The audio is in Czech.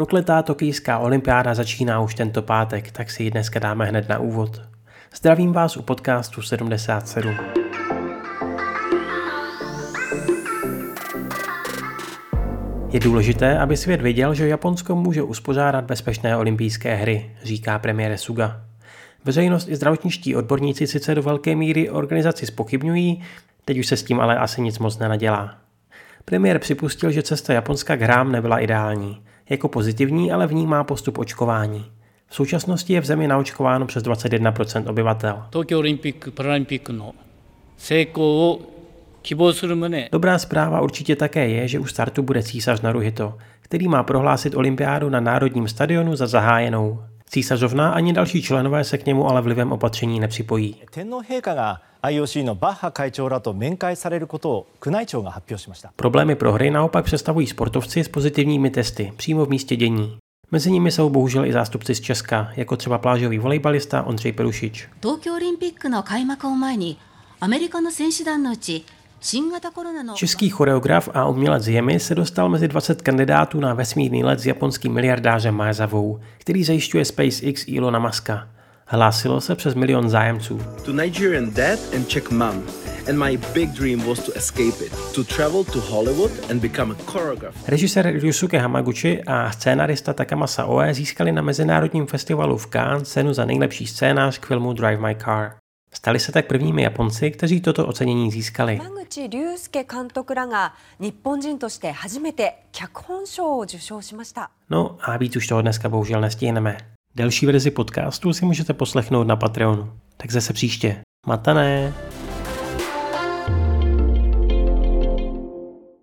Prokletá tokijská olympiáda začíná už tento pátek, tak si ji dneska dáme hned na úvod. Zdravím vás u podcastu 77. Je důležité, aby svět věděl, že Japonsko může uspořádat bezpečné olympijské hry, říká premiér Suga. Veřejnost i zdravotničtí odborníci sice do velké míry organizaci spochybňují, teď už se s tím ale asi nic moc nenadělá. Premiér připustil, že cesta Japonska k hrám nebyla ideální. Jako pozitivní ale vnímá postup očkování. V současnosti je v zemi naočkováno přes 21% obyvatel. Dobrá zpráva určitě také je, že u startu bude císař Naruhito, který má prohlásit olympiádu na národním stadionu za zahájenou. Císařovna ani další členové se k němu ale vlivem opatření nepřipojí. Problémy pro hry naopak představují sportovci s pozitivními testy přímo v místě dění. Mezi nimi jsou bohužel i zástupci z Česka, jako třeba plážový volejbalista Ondřej Perušič. Český choreograf a umělec Jemi se dostal mezi 20 kandidátů na vesmírný let s japonským miliardářem Maezavou, který zajišťuje SpaceX Elona Muska. Hlásilo se přes milion zájemců. To Nigerian dad and Czech mom. And my big dream was to escape it, to travel to Hollywood and become a choreographer. Režisér Ryusuke Hamaguchi a scénarista Takamasa Oe získali na Mezinárodním festivalu v Cannes cenu za nejlepší scénář k filmu Drive My Car. Stali se tak prvními Japonci, kteří toto ocenění získali. No a víc už toho dneska bohužel nestihneme. Delší verzi podcastu si můžete poslechnout na Patreonu. Tak zase příště. Matané!